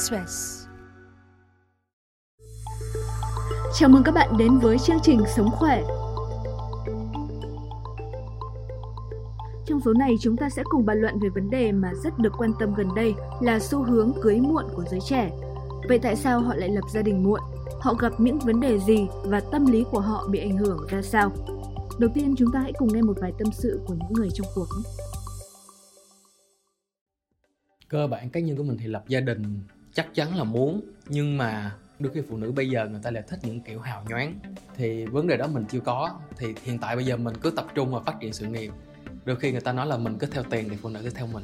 Express. Chào mừng các bạn đến với chương trình Sống khỏe. Trong số này chúng ta sẽ cùng bàn luận về vấn đề mà rất được quan tâm gần đây là xu hướng cưới muộn của giới trẻ. Vậy tại sao họ lại lập gia đình muộn? Họ gặp những vấn đề gì và tâm lý của họ bị ảnh hưởng ra sao? Đầu tiên chúng ta hãy cùng nghe một vài tâm sự của những người trong cuộc. Cơ bản cá nhân của mình thì lập gia đình chắc chắn là muốn, nhưng mà đôi khi phụ nữ bây giờ người ta lại thích những kiểu hào nhoáng. Thì vấn đề đó mình chưa có. Thì hiện tại bây giờ mình cứ tập trung vào phát triển sự nghiệp. Đôi khi người ta nói là mình cứ theo tiền thì phụ nữ cứ theo mình.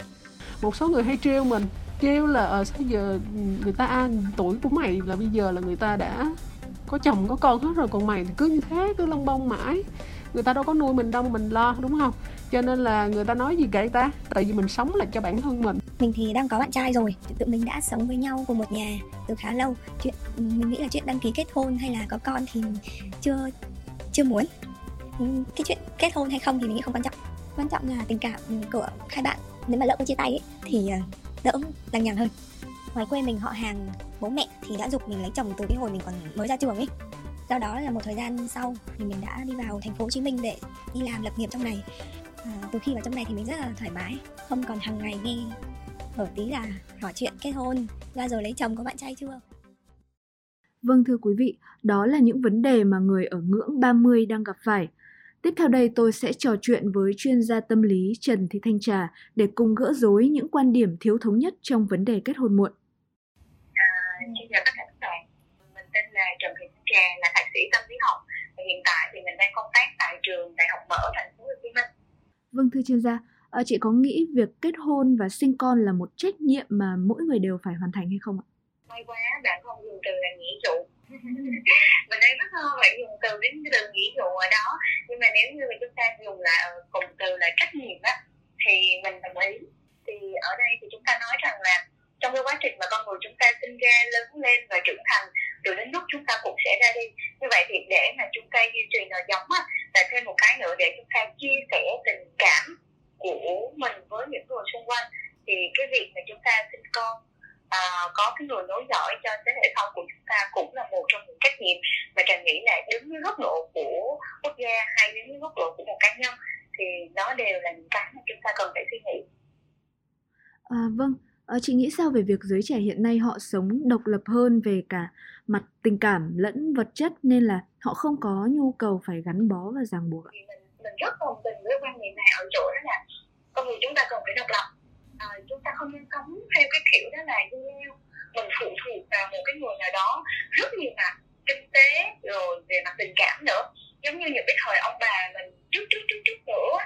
Một số người hay trêu mình trêu là ở sao giờ người ta ăn tuổi của mày là bây giờ là người ta đã có chồng, có con hết rồi, còn mày thì cứ như thế, cứ lông bông mãi. Người ta đâu có nuôi mình đâu mà mình lo, đúng không? Cho nên là người ta nói gì kệ ta? Tại vì mình sống là cho bản thân mình. Mình thì đang có bạn trai rồi tụi mình đã sống với nhau cùng một nhà từ khá lâu. Chuyện mình nghĩ là chuyện đăng ký kết hôn hay là có con thì chưa chưa muốn. Ừ, cái chuyện kết hôn hay không thì mình nghĩ không quan trọng. Quan trọng là tình cảm của hai bạn. Nếu mà lỡ có chia tay ấy, thì ờ, đỡ lằng nhằng hơn. Ngoài quê mình họ hàng bố mẹ thì đã giục mình lấy chồng từ cái hồi mình còn mới ra trường ấy. Sau đó là một thời gian sau thì mình đã đi vào thành phố Hồ Chí Minh để đi làm lập nghiệp trong này à, từ khi vào trong này thì mình rất là thoải mái không còn hàng ngày nghe ở tí là hỏi chuyện kết hôn ra rồi lấy chồng có bạn trai chưa Vâng thưa quý vị, đó là những vấn đề mà người ở ngưỡng 30 đang gặp phải. Tiếp theo đây tôi sẽ trò chuyện với chuyên gia tâm lý Trần Thị Thanh Trà để cùng gỡ rối những quan điểm thiếu thống nhất trong vấn đề kết hôn muộn. À, xin chào tất cả các bạn, mình tên là Trần Thị Thanh Trà, là thạc sĩ tâm lý học. Và hiện tại thì mình đang công tác tại trường Đại học Mở Thành phố Hồ Chí Minh. Vâng thưa chuyên gia, à, chị có nghĩ việc kết hôn và sinh con là một trách nhiệm mà mỗi người đều phải hoàn thành hay không ạ? May quá, bạn không dùng từ là nghĩa vụ. mình đang rất lo bạn dùng từ đến từ nghĩa vụ ở đó nhưng mà nếu như mà chúng ta dùng lại ờ, cùng từ là trách nhiệm á thì mình đồng ý thì ở đây thì chúng ta nói rằng là trong cái quá trình mà con người chúng ta sinh ra lớn lên và trưởng thành rồi đến lúc chúng ta cũng sẽ ra đi như vậy thì để mà chúng ta duy trì nòi giống á và thêm một cái nữa để chúng ta chia sẻ tình cảm của mình với những người xung quanh. Thì cái việc mà chúng ta sinh con à, có cái người nối dõi cho thế hệ sau của chúng ta cũng là một trong những trách nhiệm. Mà trần nghĩ là đứng dưới góc độ của quốc gia hay đứng dưới góc độ của một cá nhân thì nó đều là những cái mà chúng ta cần phải suy nghĩ. À, vâng, à, chị nghĩ sao về việc giới trẻ hiện nay họ sống độc lập hơn về cả mặt tình cảm lẫn vật chất? Nên là họ không có nhu cầu phải gắn bó và ràng buộc mình mình rất đồng tình với quan niệm này ở chỗ đó là con người chúng ta cần phải độc lập à, chúng ta không nên sống theo cái kiểu đó là như nhau phụ thuộc vào một cái người nào đó rất nhiều mặt kinh tế rồi về mặt tình cảm nữa giống như những cái thời ông bà mình trước trước trước trước nữa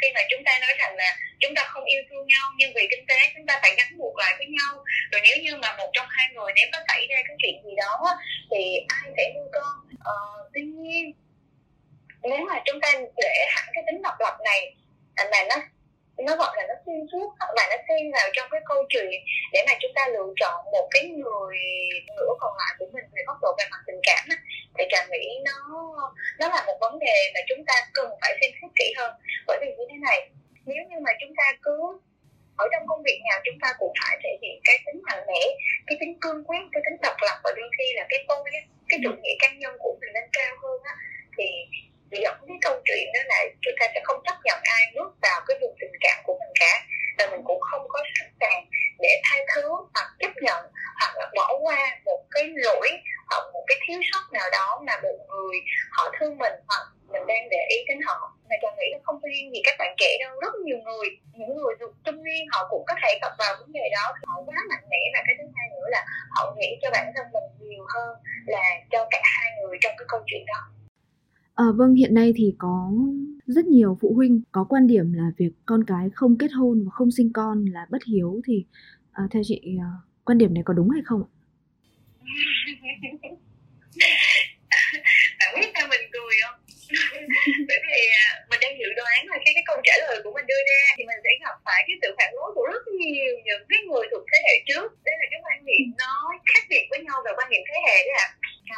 khi mà chúng ta nói rằng là chúng ta không yêu thương nhau nhưng vì kinh tế chúng ta phải gắn buộc lại với nhau rồi nếu như mà một trong hai người nếu có xảy ra cái chuyện gì đó thì ai sẽ nuôi con ờ, tuy nhiên nếu mà chúng ta để hẳn cái tính độc lập này mà nó nó gọi là nó xuyên suốt. Hoặc là nó xen vào trong cái câu chuyện để mà chúng ta lựa chọn một cái người nửa còn lại của mình về góc độ về mặt tình cảm thì trà nghĩ nó nó là một vấn đề mà chúng ta cần phải xem xét kỹ hơn. Bởi vì như thế này, nếu như mà chúng ta cứ ở trong công việc nào chúng ta cũng phải thể hiện cái tính mạnh mẽ, cái tính cương quyết, cái tính độc lập và đôi khi là cái tôi, cái chủ nghĩa cá nhân của mình lên cao hơn á, thì dẫn cái câu chuyện đó là chúng ta sẽ không chấp nhận ai bước vào cái vùng tình cảm của mình cả và mình cũng không có sẵn sàng để tha thứ hoặc chấp nhận hoặc là bỏ qua một cái lỗi hoặc một cái thiếu sót nào đó mà một người họ thương mình hoặc mình đang để ý đến họ mà tôi nghĩ là không riêng gì các bạn trẻ đâu rất nhiều người những người được trung niên họ cũng có thể gặp vào vấn đề đó họ quá mạnh mẽ và cái thứ hai nữa là họ nghĩ cho bản thân mình nhiều hơn là cho cả hai người trong cái câu chuyện đó. À, vâng, hiện nay thì có rất nhiều phụ huynh có quan điểm là việc con cái không kết hôn và không sinh con là bất hiếu thì à, theo chị à, quan điểm này có đúng hay không ạ? bạn biết sao mình cười không? Bởi vì à, mình đang dự đoán là cái cái câu trả lời của mình đưa ra thì mình sẽ gặp phải cái sự phản đối của rất nhiều những cái người thuộc thế hệ trước đây là cái quan niệm nó khác biệt với nhau về quan niệm thế hệ đấy ạ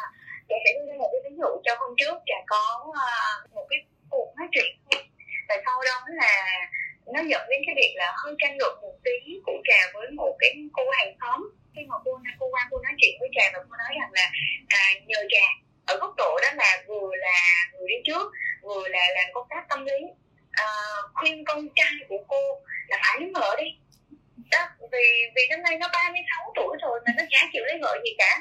à. Chị sẽ đưa ra một cái ví dụ cho hôm trước Trà có uh, một cái cuộc nói chuyện và sau đó là nó dẫn đến cái việc là hơi tranh luận một tí của Trà với một cái cô hàng xóm khi mà cô cô chuyện với trà và cô nói rằng là à, nhờ trà ở góc độ đó là vừa là người đi trước vừa là làm công tác tâm lý à, khuyên con trai của cô là phải lấy vợ đi đó vì năm nay nó 36 tuổi rồi mà nó chả chịu lấy vợ gì cả.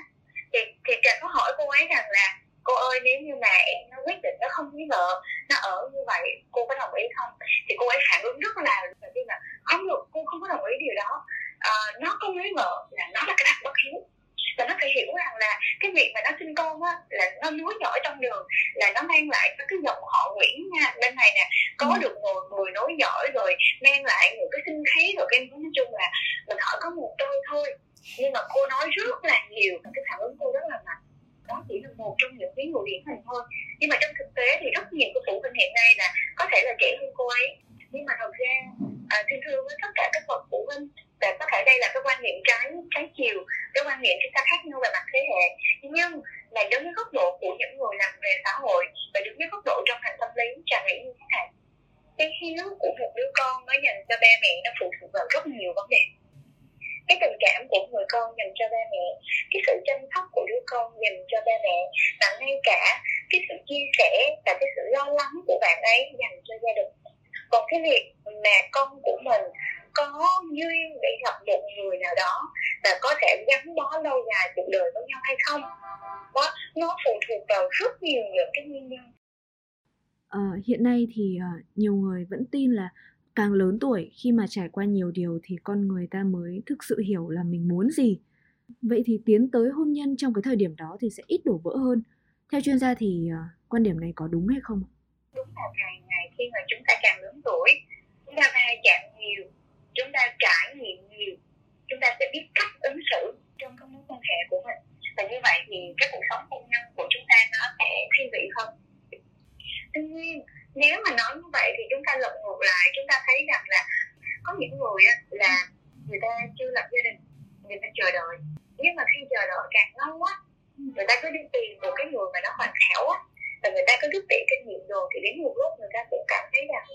Thì thì trà có hỏi cô ấy rằng là cô ơi nếu như mà em nó quyết định nó không lấy vợ nó ở như vậy cô có đồng ý không? Thì cô ấy phản ứng rất là là khi không được cô không có đồng ý điều đó. À, nó không lấy vợ là nó là cái đặc bất hiếu và nó phải hiểu rằng là cái việc mà nó sinh con á là nó núi nhỏ trong đường là nó mang lại cho cái dòng họ Nguyễn nha bên này nè có ừ. được người người nối giỏi rồi mang lại những cái sinh khí rồi cái nói chung là mình hỏi có một đôi thôi. Nhưng mà cô nói rất là nhiều cái phản ứng cô rất là mạnh. Đó chỉ là một trong những ví dụ điển hình thôi. Nhưng mà trong thực tế thì rất nhiều cái phụ huynh hiện nay là có thể là trẻ hơn cô ấy. Nhưng mà thật ra à, xin thưa với tất cả các bậc thể đây là cái quan niệm trái trái chiều, cái quan niệm chúng ta khác nhau về mặt thế hệ. Nhưng là đứng dưới góc độ của những người làm về xã hội và đứng dưới góc độ trong hành tâm lý trà nghĩ như thế này cái hiếu của một đứa con nó dành cho ba mẹ nó phụ thuộc vào rất nhiều vấn đề. Cái tình cảm của người con dành cho ba mẹ, cái sự chăm sóc của đứa con dành cho ba mẹ, và ngay cả cái sự chia sẻ và cái sự lo lắng của bạn ấy dành cho gia đình. Còn cái việc mà con của mình có duyên để gặp một người nào đó và có thể gắn bó lâu dài cuộc đời với nhau hay không? Đó nó phụ thuộc vào rất nhiều những cái nguyên nhân. À, hiện nay thì uh, nhiều người vẫn tin là càng lớn tuổi khi mà trải qua nhiều điều thì con người ta mới thực sự hiểu là mình muốn gì. Vậy thì tiến tới hôn nhân trong cái thời điểm đó thì sẽ ít đổ vỡ hơn. Theo chuyên gia thì uh, quan điểm này có đúng hay không đúng là càng ngày khi mà chúng ta càng lớn tuổi chúng ta va chạm nhiều chúng ta trải nghiệm nhiều chúng ta sẽ biết cách ứng xử trong các mối quan hệ của mình và như vậy thì cái cuộc sống hôn nhân của chúng ta nó sẽ thi vị hơn tuy nhiên nếu mà nói như vậy thì chúng ta lật ngược lại chúng ta thấy rằng là có những người á, là người ta chưa lập gia đình người ta chờ đợi nhưng mà khi chờ đợi càng lâu á người ta cứ đi tìm một cái người mà nó hoàn hảo á cái tích ta kinh nghiệm rồi thì đến một lúc người ta cũng cảm thấy rằng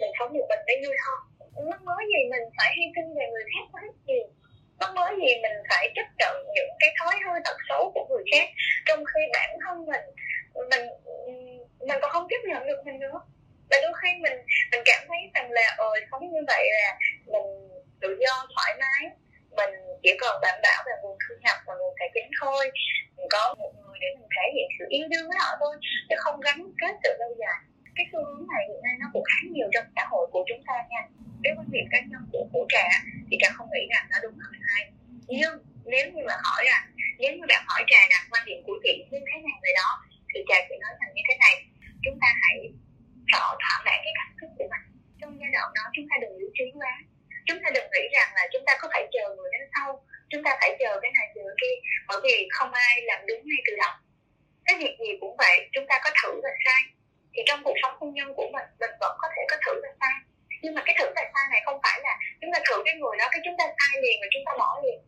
mình sống một mình để vui hơn mắc mới gì mình phải hy sinh về người khác quá nhiều. Mắc mới gì mình phải chấp nhận những cái thói hư tật xấu của người khác. Trong khi bản thân mình mình mình còn không chấp nhận được mình nữa. Và đôi khi mình mình cảm thấy rằng là ờ sống như vậy là mình tự do, thoải mái. Mình chỉ cần đảm bảo về nguồn thu nhập và nguồn tài chính thôi. Mình có một người để mình thể hiện sự yêu đương với họ thôi, chứ không gắn kết sự lâu dài. Cái xu hướng này hiện nay nó cũng khá nhiều trong xã hội của chúng ta nha. Cái quan điểm cá nhân của của trà thì trà không nghĩ rằng nó đúng hay sai nhưng nếu như mà hỏi rằng nếu như bạn hỏi trà rằng quan điểm của chị như thế này về đó, thì trà sẽ nói rằng như thế này. Chúng ta hãy rõ thỏa mãn cái cảm xúc của mình. Trong giai đoạn đó chúng ta đừng lý trí quá. Chúng ta đừng nghĩ rằng là chúng ta có phải chờ người đến sau. Chúng ta phải chờ cái này bởi vì không ai làm đúng ngay từ đầu. Cái việc gì cũng vậy chúng ta có thử và sai. Thì trong cuộc sống hôn nhân của mình mình vẫn có thể có thử và sai. Nhưng mà cái thử và sai này không phải là chúng ta thử cái người đó cái chúng ta sai liền và chúng ta bỏ liền.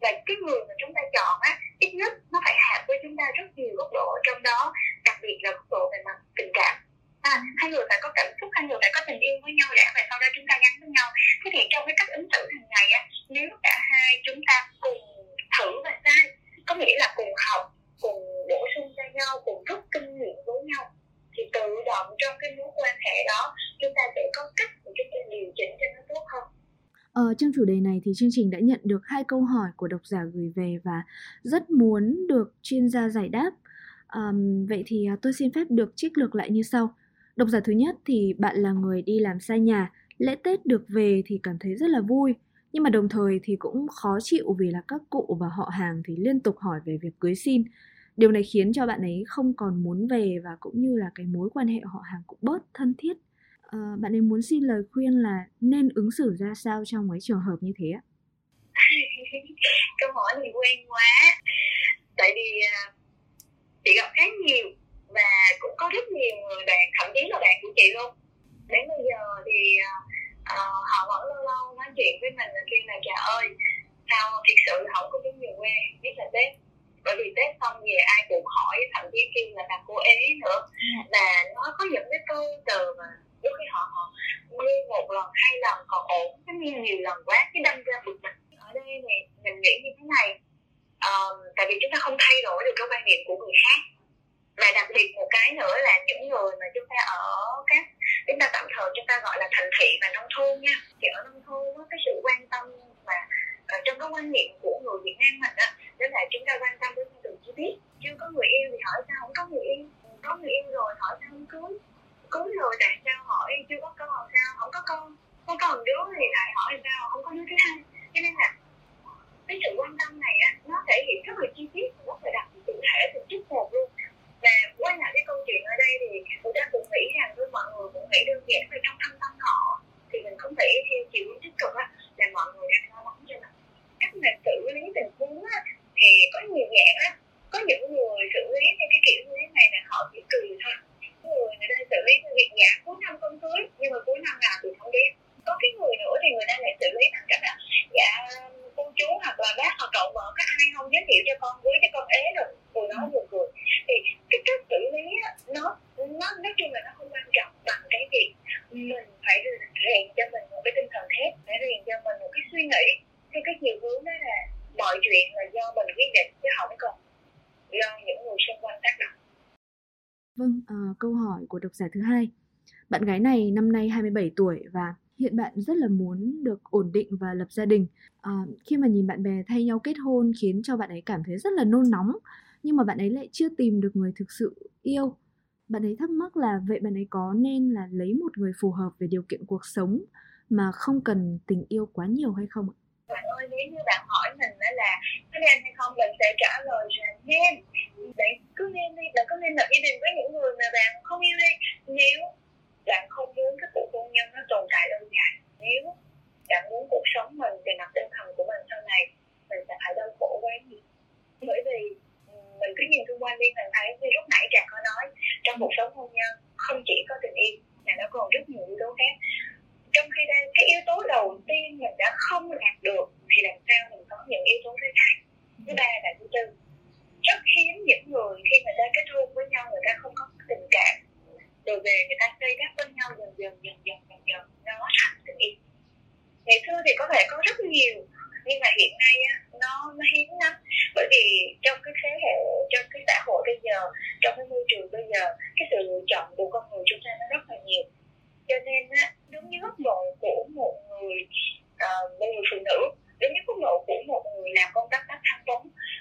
Và cái người mà chúng ta chọn á ít nhất nó phải hợp với chúng ta rất nhiều góc độ trong đó đặc biệt là góc độ về mặt tình cảm. À, hai người phải có cảm xúc hai người phải có tình yêu với nhau đã vậy sau đó chúng ta gắn với nhau thế thì trong cái cách ứng xử hàng ngày á nếu cả hai chúng ta cùng thử và sai có nghĩa là cùng học cùng bổ sung cho nhau cùng rút kinh nghiệm với nhau thì tự động trong cái mối quan hệ đó chúng ta sẽ có cách để chúng ta điều chỉnh cho nó tốt hơn Ờ, trong chủ đề này thì chương trình đã nhận được hai câu hỏi của độc giả gửi về và rất muốn được chuyên gia giải đáp. Um, vậy thì à, tôi xin phép được trích lược lại như sau. Độc giả thứ nhất thì bạn là người đi làm xa nhà, lễ Tết được về thì cảm thấy rất là vui, nhưng mà đồng thời thì cũng khó chịu vì là các cụ và họ hàng thì liên tục hỏi về việc cưới xin. Điều này khiến cho bạn ấy không còn muốn về và cũng như là cái mối quan hệ họ hàng cũng bớt thân thiết uh, bạn ấy muốn xin lời khuyên là nên ứng xử ra sao trong mấy trường hợp như thế ạ? Câu hỏi thì quen quá. Tại vì uh, chị gặp khá nhiều Và cũng có rất nhiều người bạn Thậm chí là bạn của chị luôn. Đến bây giờ thì uh, họ vẫn lâu lâu nói chuyện với mình là kêu là Trời ơi Sao thiệt sự không có muốn về quê Biết là Tết bởi vì tết xong về ai cũng hỏi thậm chí kêu là làm cô ế nữa. Là nó có những cái câu từ mà đôi khi họ họ nghe một lần hai lần còn ổn cái nghe nhiều lần quá cái đâm ra bực mình ở đây này mình nghĩ như thế này um, tại vì chúng ta không thay đổi được cái quan niệm của người khác và đặc biệt một cái nữa là những người mà chúng ta ở các chúng ta tạm thời chúng ta gọi là thành thị và nông thôn nha thì ở nông thôn có cái sự quan tâm và uh, trong cái quan niệm của người Việt Nam mình á đó là chúng ta quan tâm đến từng chi tiết chưa có người yêu thì hỏi sao không có người yêu có người yêu rồi hỏi sao không cưới cưới rồi tại sao họ chưa có con sao không có con còn đứa thì lại hỏi sao không có đứa thứ hai cho nên là cái sự quan tâm này á nó thể hiện rất là chi tiết và rất là đặc cụ thể từng chút một luôn và quay lại cái câu chuyện ở đây thì người ta cũng nghĩ rằng với mọi người cũng nghĩ đơn giản về trong thâm tâm họ thì mình không thể theo chiều hướng tích cực á là mọi người đang lo lắng cho mình cách mà xử lý tình huống á thì có nhiều dạng á có những người xử lý theo cái kiểu như thế này là họ chỉ cười thôi người người ta xử lý theo việc dạ cuối năm con cưới nhưng mà cuối năm nào thì không biết có cái người nữa thì người ta lại xử lý bằng cách là dạ cô chú hoặc là bác hoặc cậu vợ có ai không giới thiệu cho con với cho con ế rồi vừa nói vừa cười thì cái cách xử lý á, nó nó nói chung là nó không quan trọng bằng cái việc mình phải rèn cho mình một cái tinh thần thép phải rèn cho mình một cái suy nghĩ theo cái chiều hướng đó là mọi chuyện là do mình quyết định chứ không còn do những người xung quanh tác động Vâng, à, câu hỏi của độc giả thứ hai. Bạn gái này năm nay 27 tuổi và hiện bạn rất là muốn được ổn định và lập gia đình. À, khi mà nhìn bạn bè thay nhau kết hôn khiến cho bạn ấy cảm thấy rất là nôn nóng, nhưng mà bạn ấy lại chưa tìm được người thực sự yêu. Bạn ấy thắc mắc là vậy bạn ấy có nên là lấy một người phù hợp về điều kiện cuộc sống mà không cần tình yêu quá nhiều hay không ạ? bạn ơi nếu như bạn hỏi mình đó là có nên hay không? Mình sẽ trả lời là nên. Bạn cứ nên đi, bạn có nên lập gia đình với những người mà bạn không yêu đi. Nếu bạn không muốn cái cuộc hôn nhân nó tồn tại lâu dài, nếu bạn muốn cuộc sống mình về mặt tinh thần của mình sau này, mình sẽ phải đau khổ quá nhiều. Bởi vì mình cứ nhìn xung quanh đi, mình thấy như lúc nãy trà có nói, trong cuộc sống hôn nhân không chỉ có tình yêu, mà nó còn rất nhiều yếu tố khác. Trong khi đây, cái yếu tố đầu tiên mình đã không đạt được thì làm sao mình có những yếu tố thứ hai thứ ba là thứ tư. Rất hiếm những người khi người ta kết hôn với nhau người ta không có tình cảm. Rồi về người ta xây đắp với nhau dần dần dần dần dần dần. Nó thành tình yêu ngày xưa thì có thể có rất nhiều nhưng mà hiện nay á, nó nó hiếm lắm. Bởi vì trong cái thế hệ trong cái xã hội bây giờ trong cái môi trường bây giờ cái sự lựa chọn của con người chúng ta nó rất là nhiều. Cho nên á, đúng như góc độ của một người uh, một người phụ nữ đến cái mức độ của một người làm công tác tác tham vấn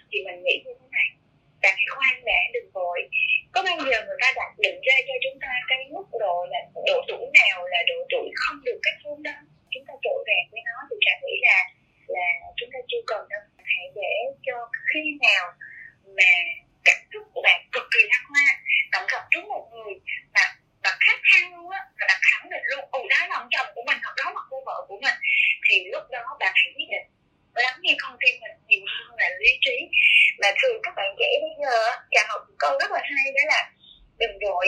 thì mình nghĩ như thế này. Bạn hãy khoan đã đừng vội. Có bao giờ người ta đặt định ra cho chúng ta cái mức độ là độ tuổi nào là độ tuổi không được cách hôn đâu? Chúng ta trội vàng với nó thì cảm nghĩ là là chúng ta chưa cần đâu hãy để cho khi nào mà cảm xúc của bạn cực kỳ thăng hoa bạn gặp trúng một người mà bạn khác khăn luôn á và bạn khẳng định luôn ồ đó là ông chồng của mình hoặc đó là cô vợ của mình thì lúc đó bạn hãy quyết định lắng nghe con tim mình nhiều hơn là lý trí và thường các bạn trẻ bây giờ chả học một câu rất là hay đó là đừng vội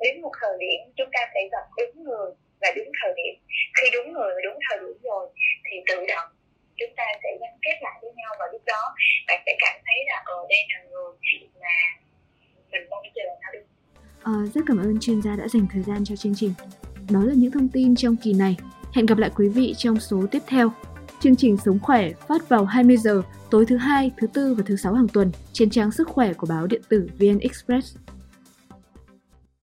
đến một thời điểm chúng ta sẽ gặp đúng người và đúng thời điểm khi đúng người và đúng thời điểm rồi thì tự động chúng ta sẽ gắn kết lại với nhau và lúc đó bạn sẽ cảm thấy là ở đây là người mà mình mong chờ nó đúng rất cảm ơn chuyên gia đã dành thời gian cho chương trình. Đó là những thông tin trong kỳ này. Hẹn gặp lại quý vị trong số tiếp theo. Chương trình Sống Khỏe phát vào 20 giờ tối thứ hai, thứ tư và thứ sáu hàng tuần trên trang sức khỏe của báo điện tử VN Express.